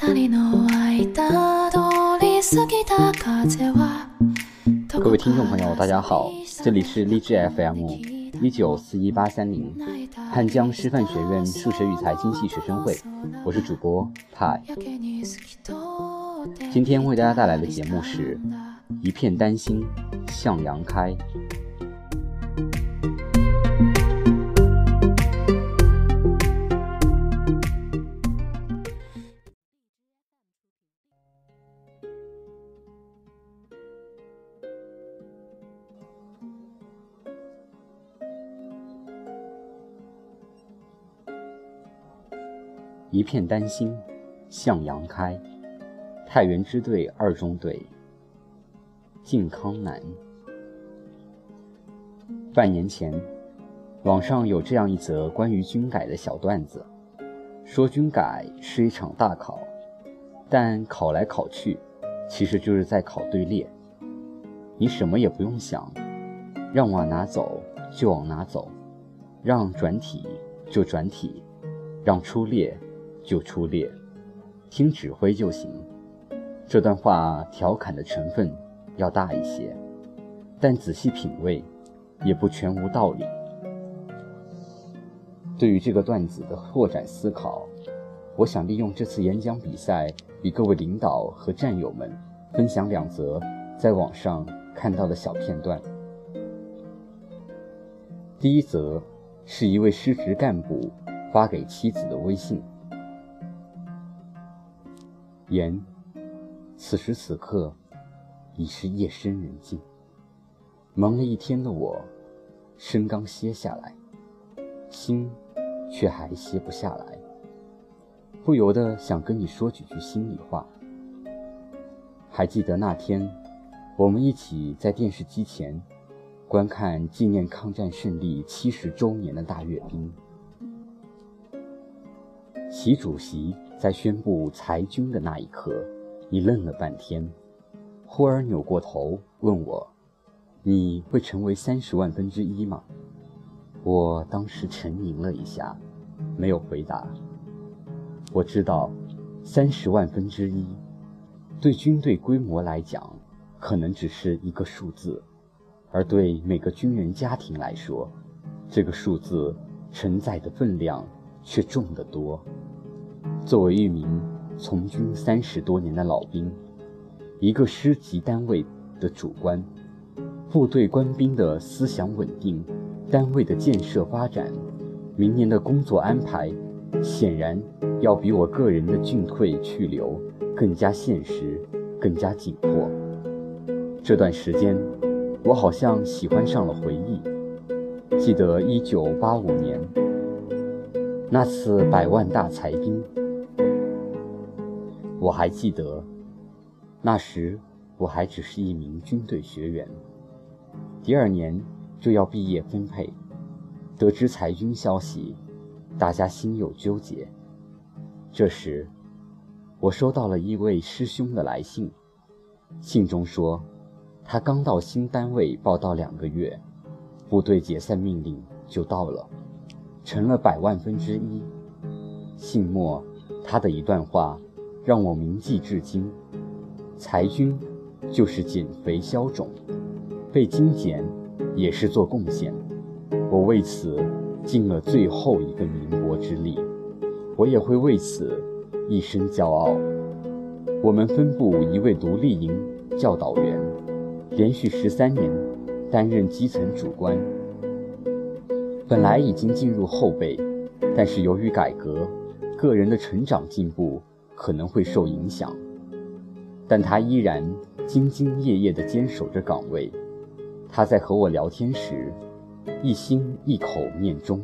各位听众朋友，大家好，这里是励志 FM 一九四一八三零汉江师范学院数学与财经系学生会，我是主播派。今天为大家带来的节目是一片丹心向阳开。一片丹心向阳开。太原支队二中队，靖康南。半年前，网上有这样一则关于军改的小段子，说军改是一场大考，但考来考去，其实就是在考队列。你什么也不用想，让往哪走就往哪走，让转体就转体，让出列就出列，听指挥就行。这段话调侃的成分要大一些，但仔细品味，也不全无道理。对于这个段子的拓展思考，我想利用这次演讲比赛，与各位领导和战友们分享两则在网上看到的小片段。第一则是一位失职干部发给妻子的微信：“言。”此时此刻，已是夜深人静。忙了一天的我，身刚歇下来，心却还歇不下来，不由得想跟你说几句心里话。还记得那天，我们一起在电视机前观看纪念抗战胜利七十周年的大阅兵。习主席在宣布裁军的那一刻。你愣了半天，忽而扭过头问我：“你会成为三十万分之一吗？”我当时沉吟了一下，没有回答。我知道，三十万分之一，对军队规模来讲，可能只是一个数字，而对每个军人家庭来说，这个数字承载的分量却重得多。作为一名。从军三十多年的老兵，一个师级单位的主官，部队官兵的思想稳定，单位的建设发展，明年的工作安排，显然要比我个人的进退去留更加现实，更加紧迫。这段时间，我好像喜欢上了回忆。记得一九八五年那次百万大裁兵。我还记得，那时我还只是一名军队学员，第二年就要毕业分配。得知裁军消息，大家心有纠结。这时，我收到了一位师兄的来信，信中说，他刚到新单位报到两个月，部队解散命令就到了，成了百万分之一。信末，他的一段话。让我铭记至今，裁军就是减肥消肿，被精简也是做贡献。我为此尽了最后一个绵薄之力，我也会为此一生骄傲。我们分部一位独立营教导员，连续十三年担任基层主官，本来已经进入后备，但是由于改革，个人的成长进步。可能会受影响，但他依然兢兢业业地坚守着岗位。他在和我聊天时，一心一口念忠，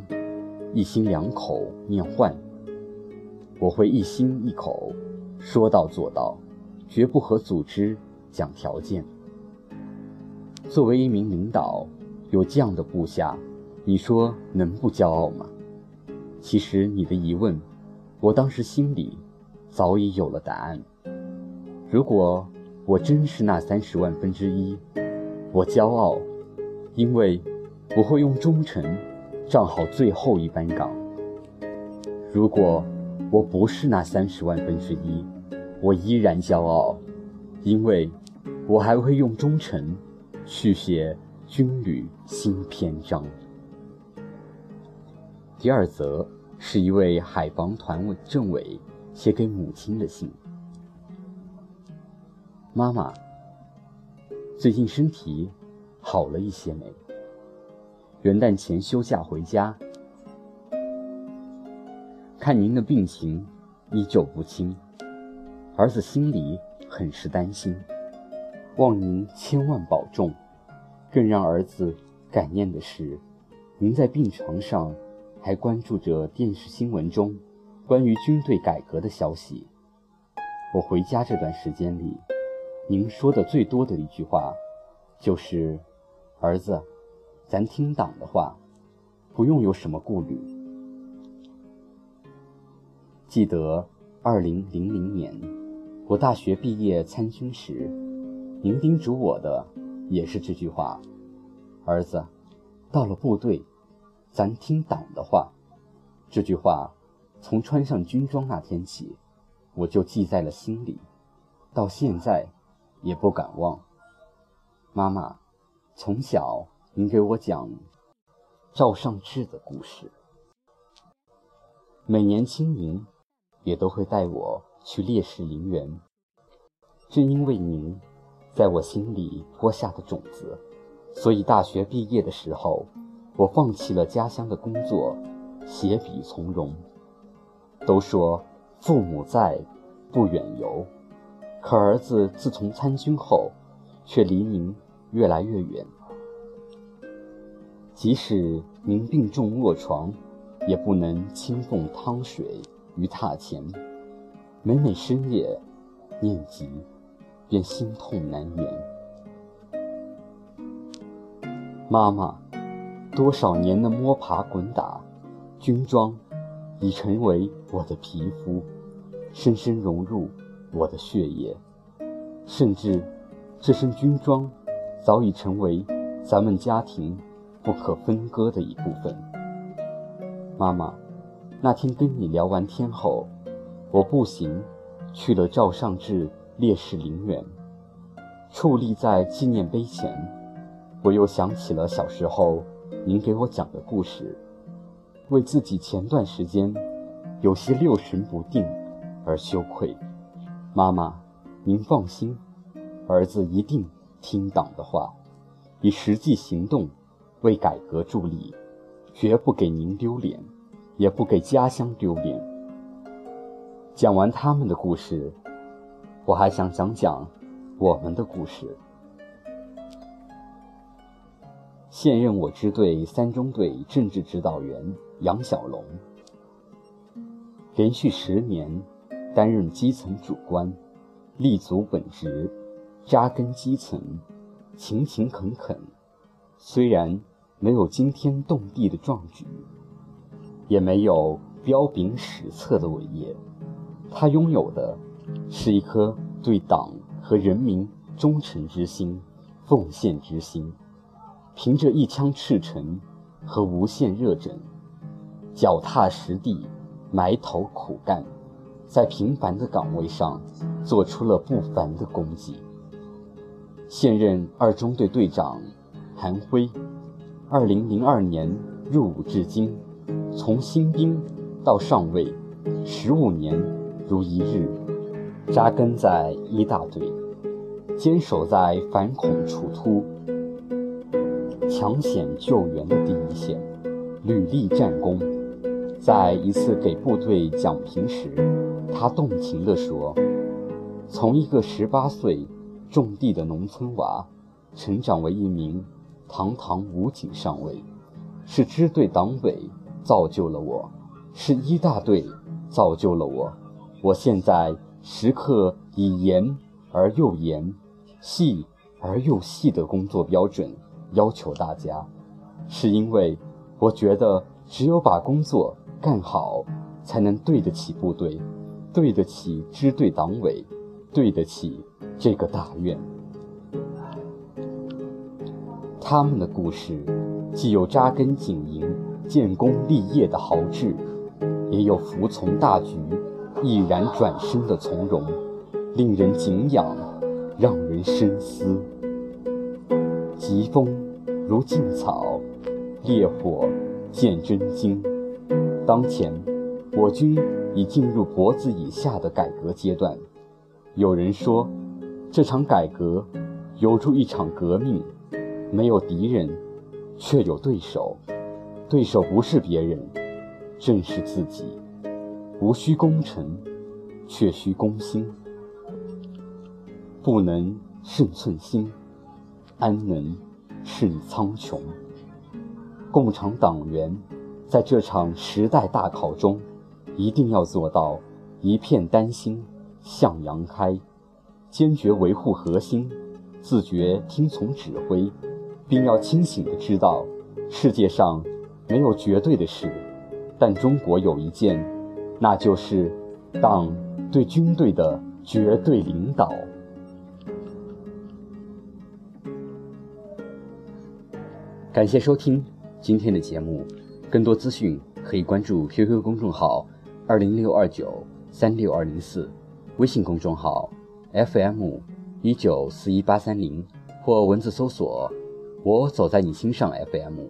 一心两口念换。我会一心一口说到做到，绝不和组织讲条件。作为一名领导，有这样的部下，你说能不骄傲吗？其实你的疑问，我当时心里。早已有了答案。如果我真是那三十万分之一，我骄傲，因为我会用忠诚站好最后一班岗。如果我不是那三十万分之一，我依然骄傲，因为我还会用忠诚续写军旅新篇章。第二则是一位海防团委政委写给母亲的信：妈妈，最近身体好了一些没？元旦前休假回家，看您的病情依旧不轻。儿子心里很是担心，望您千万保重。更让儿子感念的是，您在病床上还关注着电视新闻中关于军队改革的消息。我回家这段时间里，您说的最多的一句话，就是：“儿子，咱听党的话，不用有什么顾虑。”记得二零零零年。我大学毕业参军时，您叮嘱我的也是这句话：“儿子，到了部队，咱听党的话。”这句话从穿上军装那天起，我就记在了心里，到现在也不敢忘。妈妈，从小您给我讲赵尚志的故事，每年清明也都会带我。去烈士陵园，正因为您在我心里播下的种子，所以大学毕业的时候，我放弃了家乡的工作，携笔从戎。都说父母在，不远游，可儿子自从参军后，却离您越来越远。即使您病重卧床，也不能亲奉汤水于榻前。每每深夜念及，便心痛难言。妈妈，多少年的摸爬滚打，军装已成为我的皮肤，深深融入我的血液，甚至这身军装早已成为咱们家庭不可分割的一部分。妈妈，那天跟你聊完天后。我步行去了赵尚志烈士陵园，矗立在纪念碑前，我又想起了小时候您给我讲的故事，为自己前段时间有些六神不定而羞愧。妈妈，您放心，儿子一定听党的话，以实际行动为改革助力，绝不给您丢脸，也不给家乡丢脸。讲完他们的故事，我还想讲讲我们的故事。现任我支队三中队政治指导员杨小龙，连续十年担任基层主官，立足本职，扎根基层，勤勤恳恳。虽然没有惊天动地的壮举，也没有彪炳史册的伟业。他拥有的，是一颗对党和人民忠诚之心、奉献之心。凭着一腔赤诚和无限热忱，脚踏实地，埋头苦干，在平凡的岗位上做出了不凡的功绩。现任二中队队长韩辉，二零零二年入伍至今，从新兵到上尉，十五年。如一日，扎根在一大队，坚守在反恐处突、抢险救援的第一线，屡立战功。在一次给部队讲评时，他动情地说：“从一个十八岁种地的农村娃，成长为一名堂堂武警上尉，是支队党委造就了我，是一大队造就了我。”我现在时刻以严而又严、细而又细的工作标准要求大家，是因为我觉得只有把工作干好，才能对得起部队，对得起支队党委，对得起这个大院。他们的故事，既有扎根警营、建功立业的豪志，也有服从大局。毅然转身的从容，令人敬仰，让人深思。疾风如劲草，烈火见真经。当前，我军已进入脖子以下的改革阶段。有人说，这场改革犹如一场革命，没有敌人，却有对手。对手不是别人，正是自己。无需功臣，却需攻心。不能胜寸心，安能胜苍穹？共产党员在这场时代大考中，一定要做到一片丹心向阳开，坚决维护核心，自觉听从指挥，并要清醒地知道，世界上没有绝对的事，但中国有一件，那就是党对军队的绝对领导。感谢收听今天的节目，更多资讯可以关注 QQ 公众号二零六二九三六二零四，微信公众号 FM 一九四一八三零，或文字搜索“我走在你心上 FM”。